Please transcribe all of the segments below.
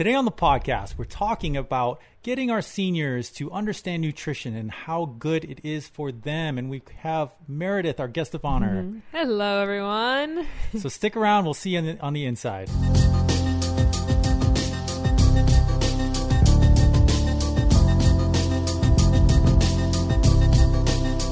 Today on the podcast, we're talking about getting our seniors to understand nutrition and how good it is for them. And we have Meredith, our guest of honor. Mm-hmm. Hello, everyone. so stick around. We'll see you on the, on the inside.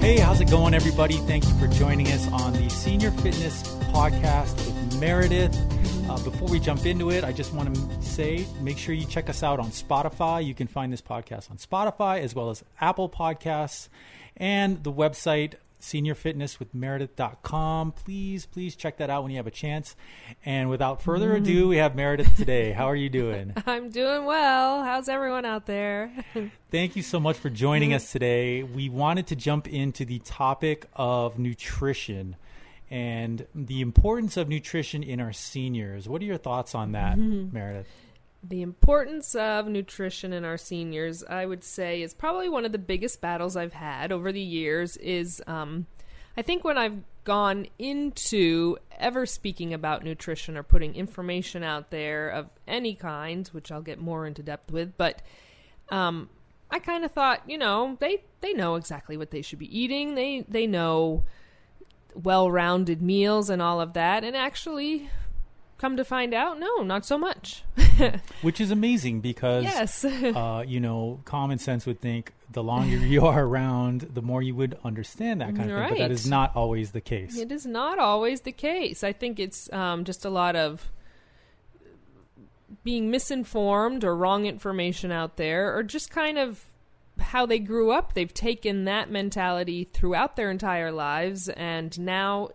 Hey, how's it going, everybody? Thank you for joining us on the Senior Fitness Podcast with Meredith. Uh, before we jump into it, I just want to say make sure you check us out on Spotify. You can find this podcast on Spotify as well as Apple Podcasts and the website seniorfitnesswithmeredith.com. Please, please check that out when you have a chance. And without further ado, we have Meredith today. How are you doing? I'm doing well. How's everyone out there? Thank you so much for joining us today. We wanted to jump into the topic of nutrition and the importance of nutrition in our seniors. What are your thoughts on that, mm-hmm. Meredith? The importance of nutrition in our seniors, I would say, is probably one of the biggest battles I've had over the years. Is um, I think when I've gone into ever speaking about nutrition or putting information out there of any kind, which I'll get more into depth with, but um, I kind of thought, you know, they they know exactly what they should be eating. They they know well-rounded meals and all of that, and actually come to find out, no, not so much. Which is amazing because, yes. uh, you know, common sense would think the longer you are around, the more you would understand that kind of right. thing. But that is not always the case. It is not always the case. I think it's um, just a lot of being misinformed or wrong information out there, or just kind of how they grew up. They've taken that mentality throughout their entire lives, and now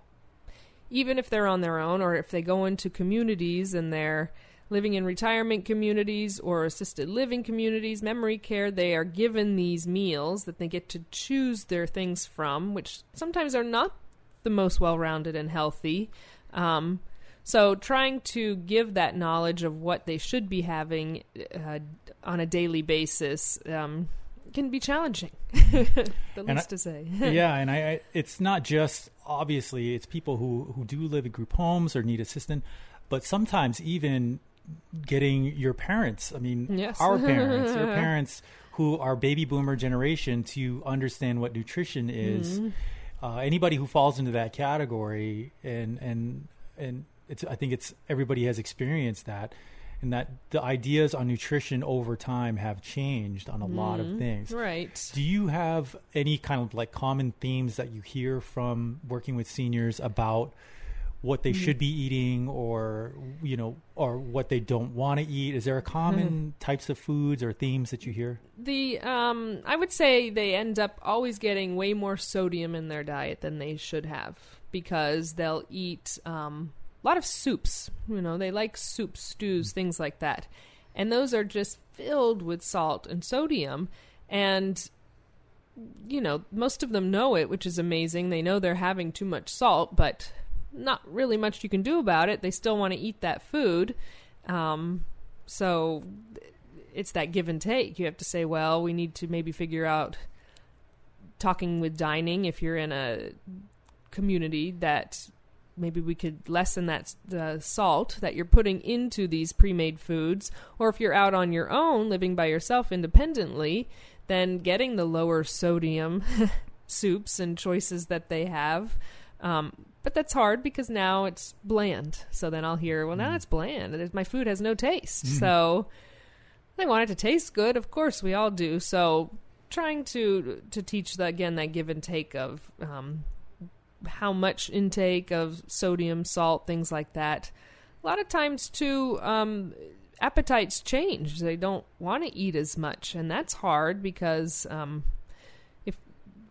even if they're on their own or if they go into communities and they're living in retirement communities or assisted living communities, memory care, they are given these meals that they get to choose their things from, which sometimes are not the most well rounded and healthy. Um, so, trying to give that knowledge of what they should be having uh, on a daily basis um, can be challenging. the and least I, to say. yeah, and I, I, it's not just obviously it's people who who do live in group homes or need assistance, but sometimes even getting your parents. I mean, yes. our parents, your parents who are baby boomer generation to understand what nutrition is. Mm-hmm. Uh, anybody who falls into that category, and and and it's I think it's everybody has experienced that and that the ideas on nutrition over time have changed on a mm, lot of mm-hmm. things. Right. Do you have any kind of like common themes that you hear from working with seniors about what they mm. should be eating or you know or what they don't want to eat is there a common mm. types of foods or themes that you hear the um i would say they end up always getting way more sodium in their diet than they should have because they'll eat um a lot of soups. You know, they like soups, stews, things like that. And those are just filled with salt and sodium. And, you know, most of them know it, which is amazing. They know they're having too much salt, but not really much you can do about it. They still want to eat that food. Um, so it's that give and take. You have to say, well, we need to maybe figure out talking with dining if you're in a community that maybe we could lessen that the salt that you're putting into these pre-made foods. Or if you're out on your own living by yourself independently then getting the lower sodium soups and choices that they have um, but that's hard because now it's bland. So then i'll hear well now mm. it's bland. My food has no taste. Mm. so they want it to taste good of course we all do. So trying to to teach the, again that give and take of um, how much intake of sodium, salt, things like that. A lot of times, too, um, appetites change. They don't want to eat as much, and that's hard because um, if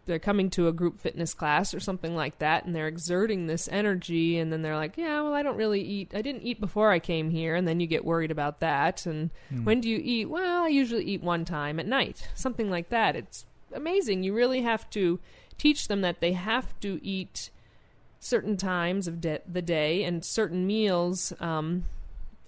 they're coming to a group fitness class or something like that, and they're exerting this energy, and then they're like, "Yeah, well, I don't really eat. I didn't eat before I came here," and then you get worried about that. And mm. when do you eat? Well, I usually eat one time at night, something like that. It's amazing. You really have to teach them that they have to eat certain times of de- the day and certain meals um,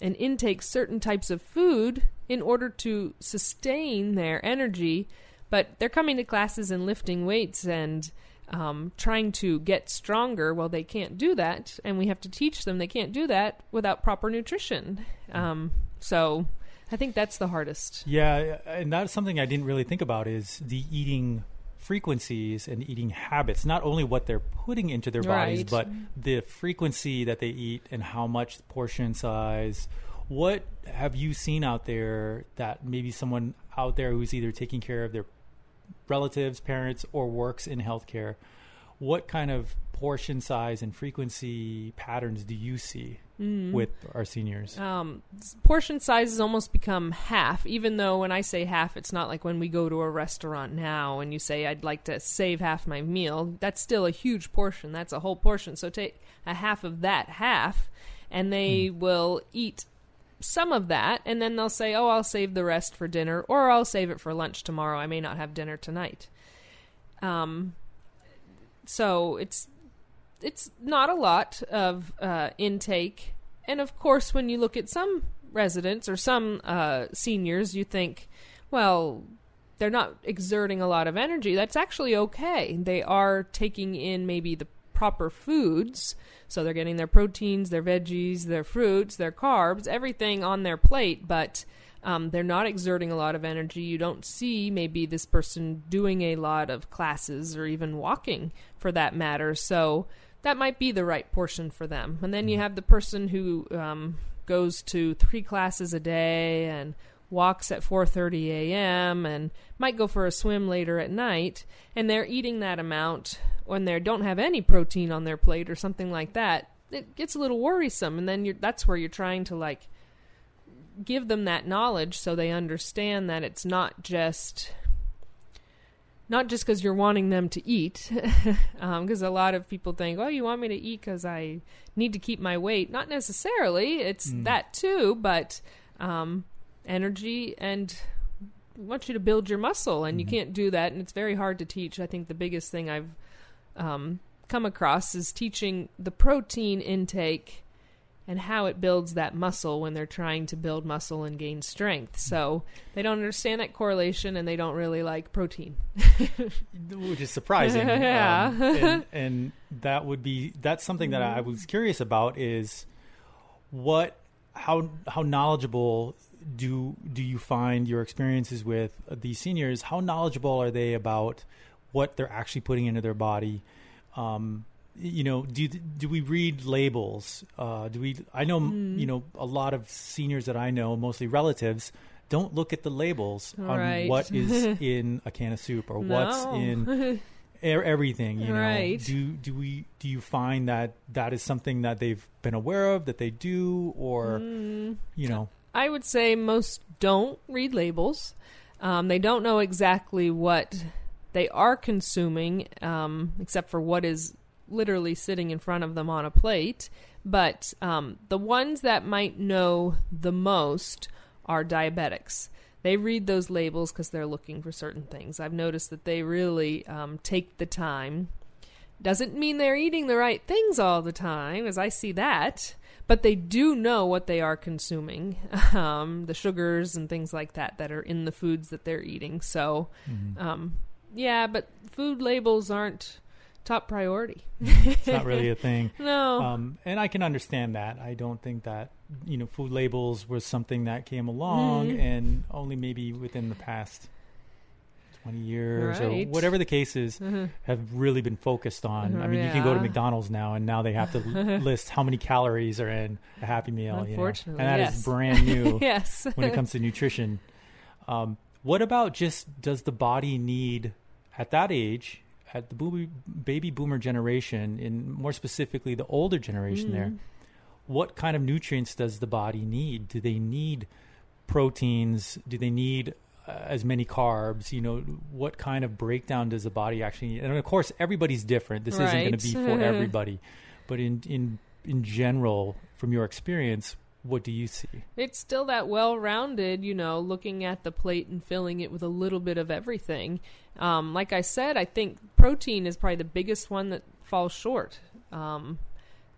and intake certain types of food in order to sustain their energy. But they're coming to classes and lifting weights and um, trying to get stronger. Well, they can't do that, and we have to teach them they can't do that without proper nutrition. Um, so I think that's the hardest. Yeah, and that's something I didn't really think about is the eating frequencies and eating habits. Not only what they're putting into their bodies, Right. but the frequency that they eat and how much portion size. What have you seen out there that maybe someone out there who's either taking care of their relatives, parents, or works in healthcare? What kind of portion size and frequency patterns do you see with our seniors? Um, portion sizes almost become half, even though when I say half, it's not like when we go to a restaurant now and you say, I'd like to save half my meal. That's still a huge portion. That's a whole portion. So take a half of that half, and they will eat some of that, and then they'll say, Oh, I'll save the rest for dinner, or I'll save it for lunch tomorrow. I may not have dinner tonight. Um, so it's it's not a lot of uh, intake. And of course, when you look at some residents or some uh, seniors, you think, well, they're not exerting a lot of energy. That's actually okay. They are taking in maybe the proper foods. So they're getting their proteins, their veggies, their fruits, their carbs, everything on their plate, but um, they're not exerting a lot of energy. You don't see maybe this person doing a lot of classes or even walking for that matter. So that might be the right portion for them. And then you have the person who um, goes to three classes a day and walks at 4:30 a.m. and might go for a swim later at night and they're eating that amount when they don't have any protein on their plate or something like that it gets a little worrisome and then you're that's where you're trying to like give them that knowledge so they understand that it's not just not just because you're wanting them to eat because a lot of people think oh you want me to eat because i need to keep my weight. Not necessarily it's that too but um, energy and want you to build your muscle and you can't do that and it's very hard to teach. I think the biggest thing i've um, come across is teaching the protein intake and how it builds that muscle when they're trying to build muscle and gain strength so they don't understand that correlation and they don't really like protein which is surprising. Yeah. Um, and, and that would be that's something that I was curious about is what how how knowledgeable do do you find your experiences with these seniors? How knowledgeable are they about what they're actually putting into their body? Um, you know, do do we read labels? Uh, do we? I know you know a lot of seniors that I know, mostly relatives, don't look at the labels on Right. what is in a can of soup or what's in everything. You know, Right. do do we do you find that that is something that they've been aware of that they do, or Mm. you know, I would say most don't read labels. Um, they don't know exactly what they are consuming, um, except for what is literally sitting in front of them on a plate. But um, the ones that might know the most are diabetics. They read those labels because they're looking for certain things. I've noticed that they really um, take the time. Doesn't mean they're eating the right things all the time, as I see that, but they do know what they are consuming, um, the sugars and things like that that are in the foods that they're eating. So, um, yeah, but food labels aren't top priority. it's not really a thing. No. Um, and I can understand that. I don't think that you know food labels was something that came along, Mhm. and only maybe within the past twenty years Right. or whatever the case is, Mhm. have really been focused on. I mean, you can go to. McDonald's now, and now they have to list how many calories are in a Happy Meal. you know? Unfortunately, and that is yes. brand new yes. when it comes to nutrition. Um, what about just does the body need at that age, at the booby, baby boomer generation, and more specifically the older generation there, Mm. what kind of nutrients does the body need? Do they need proteins? Do they need uh, as many carbs? You know, what kind of breakdown does the body actually need? And of course, everybody's different. This isn't going to be for everybody, but in in in general, from your experience, what do you see? It's still that well rounded, you know, looking at the plate and filling it with a little bit of everything. Um, like I said, I think protein is probably the biggest one that falls short. Um,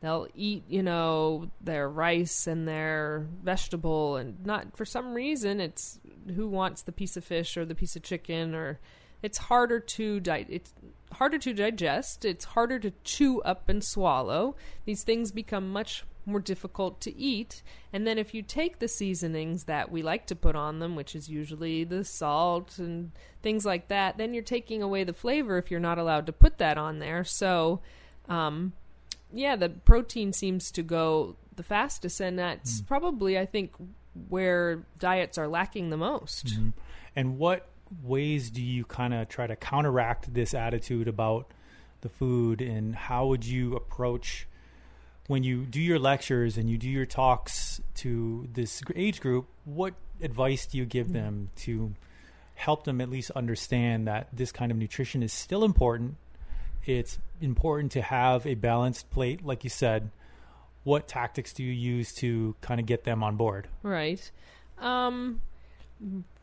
they'll eat, you know, their rice and their vegetable, and not for some reason it's who wants the piece of fish or the piece of chicken, or it's harder to di- it's harder to digest. It's harder to chew up and swallow. These things become much more difficult to eat. And then if you take the seasonings that we like to put on them, which is usually the salt and things like that, then you're taking away the flavor if you're not allowed to put that on there. So, um, yeah, the protein seems to go the fastest, and that's mm. probably, I think, where diets are lacking the most. Mm-hmm. And what ways do you kind of try to counteract this attitude about the food, and how would you approach? When you do your lectures and you do your talks to this age group, what advice do you give mm-hmm. them to help them at least understand that this kind of nutrition is still important? It's important to have a balanced plate, like you said. What tactics do you use to kind of get them on board? Right. Um,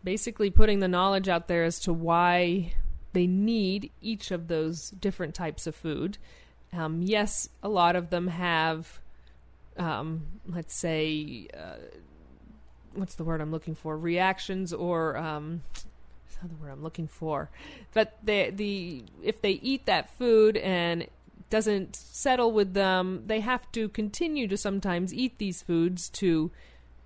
basically, putting the knowledge out there as to why they need each of those different types of food um, yes, a lot of them have, um, let's say, uh, what's the word I'm looking for? Reactions or um, the word I'm looking for. But the the if they eat that food and doesn't settle with them, they have to continue to sometimes eat these foods to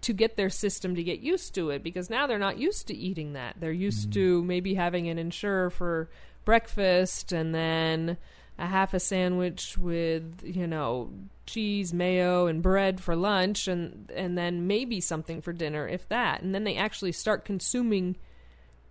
to get their system to get used to it because now they're not used to eating that. They're used mm. to maybe having an Ensure for breakfast and then a half a sandwich with you know cheese, mayo, and bread for lunch, and and then maybe something for dinner, if that. And then they actually start consuming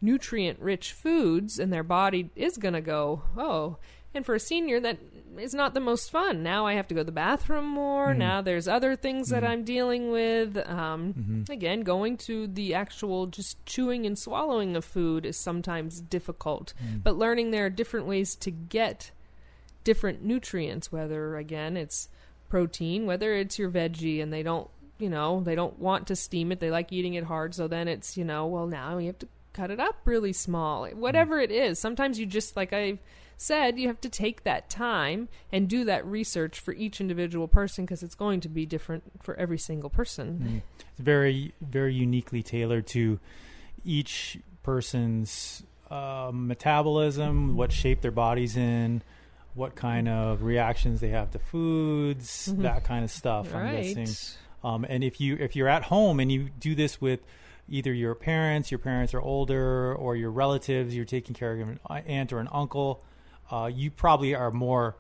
nutrient-rich foods, and their body is gonna go, oh. And for a senior, that is not the most fun. Now I have to go to the bathroom more. Mm-hmm. Now there's other things mm-hmm. that I'm dealing with. Um, mm-hmm. Again, going to the actual just chewing and swallowing of food is sometimes difficult. Mm. But learning there are different ways to get different nutrients, whether again it's protein, whether it's your veggie and they don't, you know, they don't want to steam it, they like eating it hard, so then it's, you know, well now you have to cut it up really small. Whatever it is, sometimes you just like I've said, you have to take that time and do that research for each individual person because it's going to be different for every single person. Mm. It's very very uniquely tailored to each person's uh, metabolism, what shape their body's in, what kind of reactions they have to foods, mm-hmm. that kind of stuff. Right. I'm guessing. Um, and if you if you're at home and you do this with either your parents, your parents are older, or your relatives, you're taking care of an aunt or an uncle, uh, you probably are more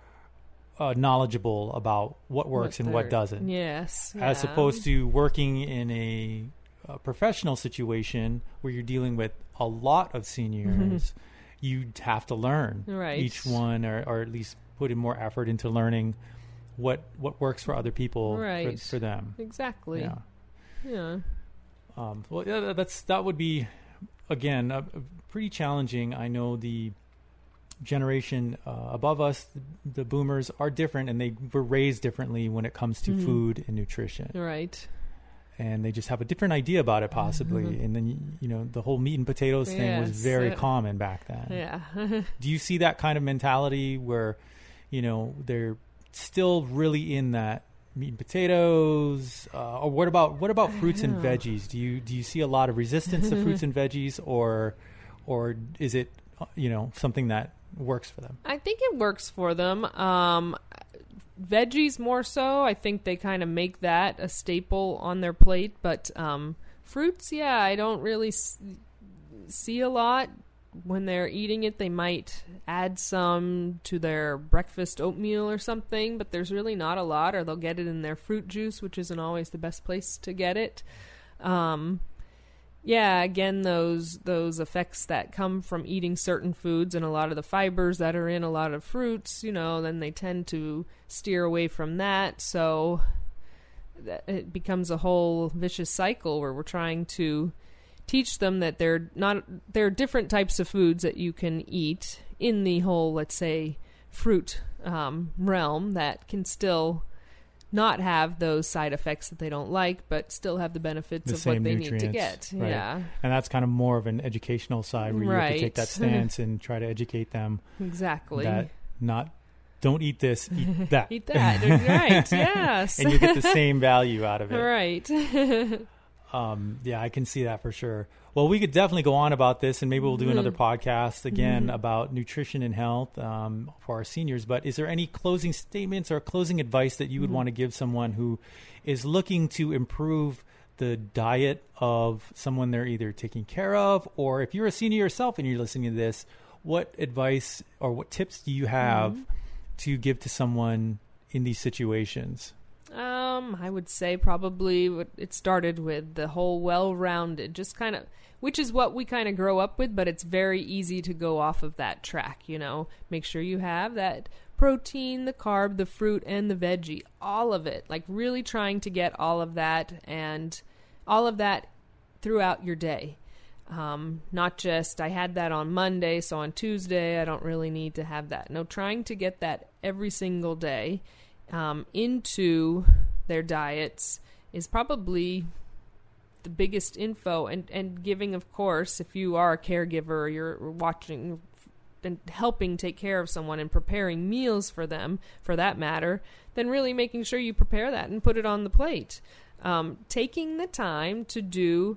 uh, knowledgeable about what works and what doesn't. Yes, as opposed to working in a, a, professional situation where you're dealing with a lot of seniors you have to learn right. each one, or, or at least put in more effort into learning what what works for other people right. for, for them. Exactly. Yeah. Yeah. Um, well, yeah, that's that would be again uh, pretty challenging. I know the generation uh, above us, the, the, boomers, are different, and they were raised differently when it comes to mm-hmm. food and nutrition. Right and they just have a different idea about it possibly. Mm-hmm. and then you know the whole meat and potatoes thing yes. was very uh, common back then. Yeah. Do you see that kind of mentality where you know they're still really in that meat and potatoes uh, or what about what about fruits and veggies? Do you do you see a lot of resistance to fruits and veggies or or is it uh, you know something that works for them? I think it works for them. Um, veggies more so. I think they kind of make that a staple on their plate. But um, fruits, yeah, I don't really s- see a lot when they're eating it. They might add some to their breakfast oatmeal or something, but there's really not a lot. Or they'll get it in their fruit juice, which isn't always the best place to get it. Um, yeah, again, those those effects that come from eating certain foods and a lot of the fibers that are in a lot of fruits, you know, then they tend to steer away from that. So it becomes a whole vicious cycle where we're trying to teach them that there not there are different types of foods that you can eat in the whole, let's say, fruit um, realm that can still not have those side effects that they don't like, but still have the benefits the of what they need to get. Right. Yeah. And that's kind of more of an educational side where you right. have to take that stance and try to educate them. Exactly. That not don't eat this, eat that. eat that. right. Yes. and you get the same value out of it. Right. Um, yeah, I can see that for sure. Well, we could definitely go on about this, and maybe we'll do another podcast again about nutrition and health um, for our seniors. But is there any closing statements or closing advice that you would want to give someone who is looking to improve the diet of someone they're either taking care of, or if you're a senior yourself and you're listening to this, what advice or what tips do you have to give to someone in these situations? I would say probably it started with the whole well-rounded, just kind of, which is what we kind of grow up with, but it's very easy to go off of that track. You know, make sure you have that protein, the carb, the fruit, and the veggie, all of it. Like really trying to get all of that and all of that throughout your day. Um, not just I had that on Monday, so on Tuesday I don't really need to have that. No, trying to get that every single day um, into their diets is probably the biggest info and and giving of course if you are a caregiver you're watching and helping take care of someone and preparing meals for them for that matter then really making sure you prepare that and put it on the plate. Um, taking the time to do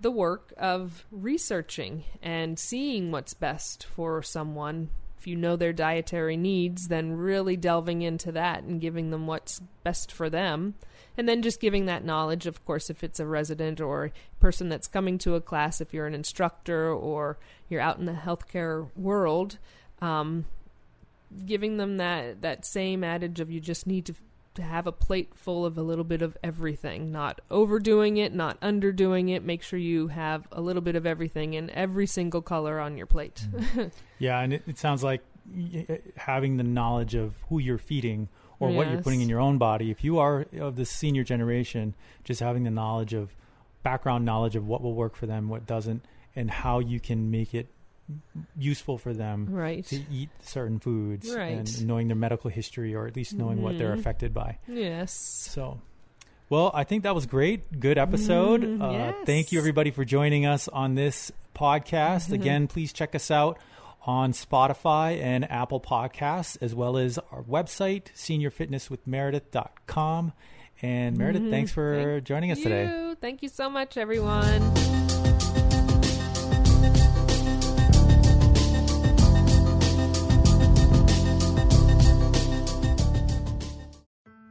the work of researching and seeing what's best for someone you know their dietary needs then really delving into that and giving them what's best for them. And then just giving that knowledge of course if it's a resident or person that's coming to a class if you're an instructor or you're out in the healthcare world um, giving them that that same adage of you just need to to have a plate full of a little bit of everything, not overdoing it, not underdoing it. Make sure you have a little bit of everything in every single color on your plate. Mm-hmm. Yeah, and it, it sounds like having the knowledge of who you're feeding or what you're putting in your own body. If you are of the senior generation, just having the knowledge of background knowledge of what will work for them, what doesn't, and how you can make it useful for them right. to eat certain foods Right. and knowing their medical history or at least knowing what they're Mhm. affected by. Yes. So, well, I think that was great. Good episode. Mm, uh, Thank you, everybody, for joining us on this podcast. Mhm. Again, please check us out on Spotify and Apple Podcasts, as well as our website, seniorfitnesswithmeredith.com. And Meredith, Mhm. thanks for Thank joining us today. Thank you so much, everyone.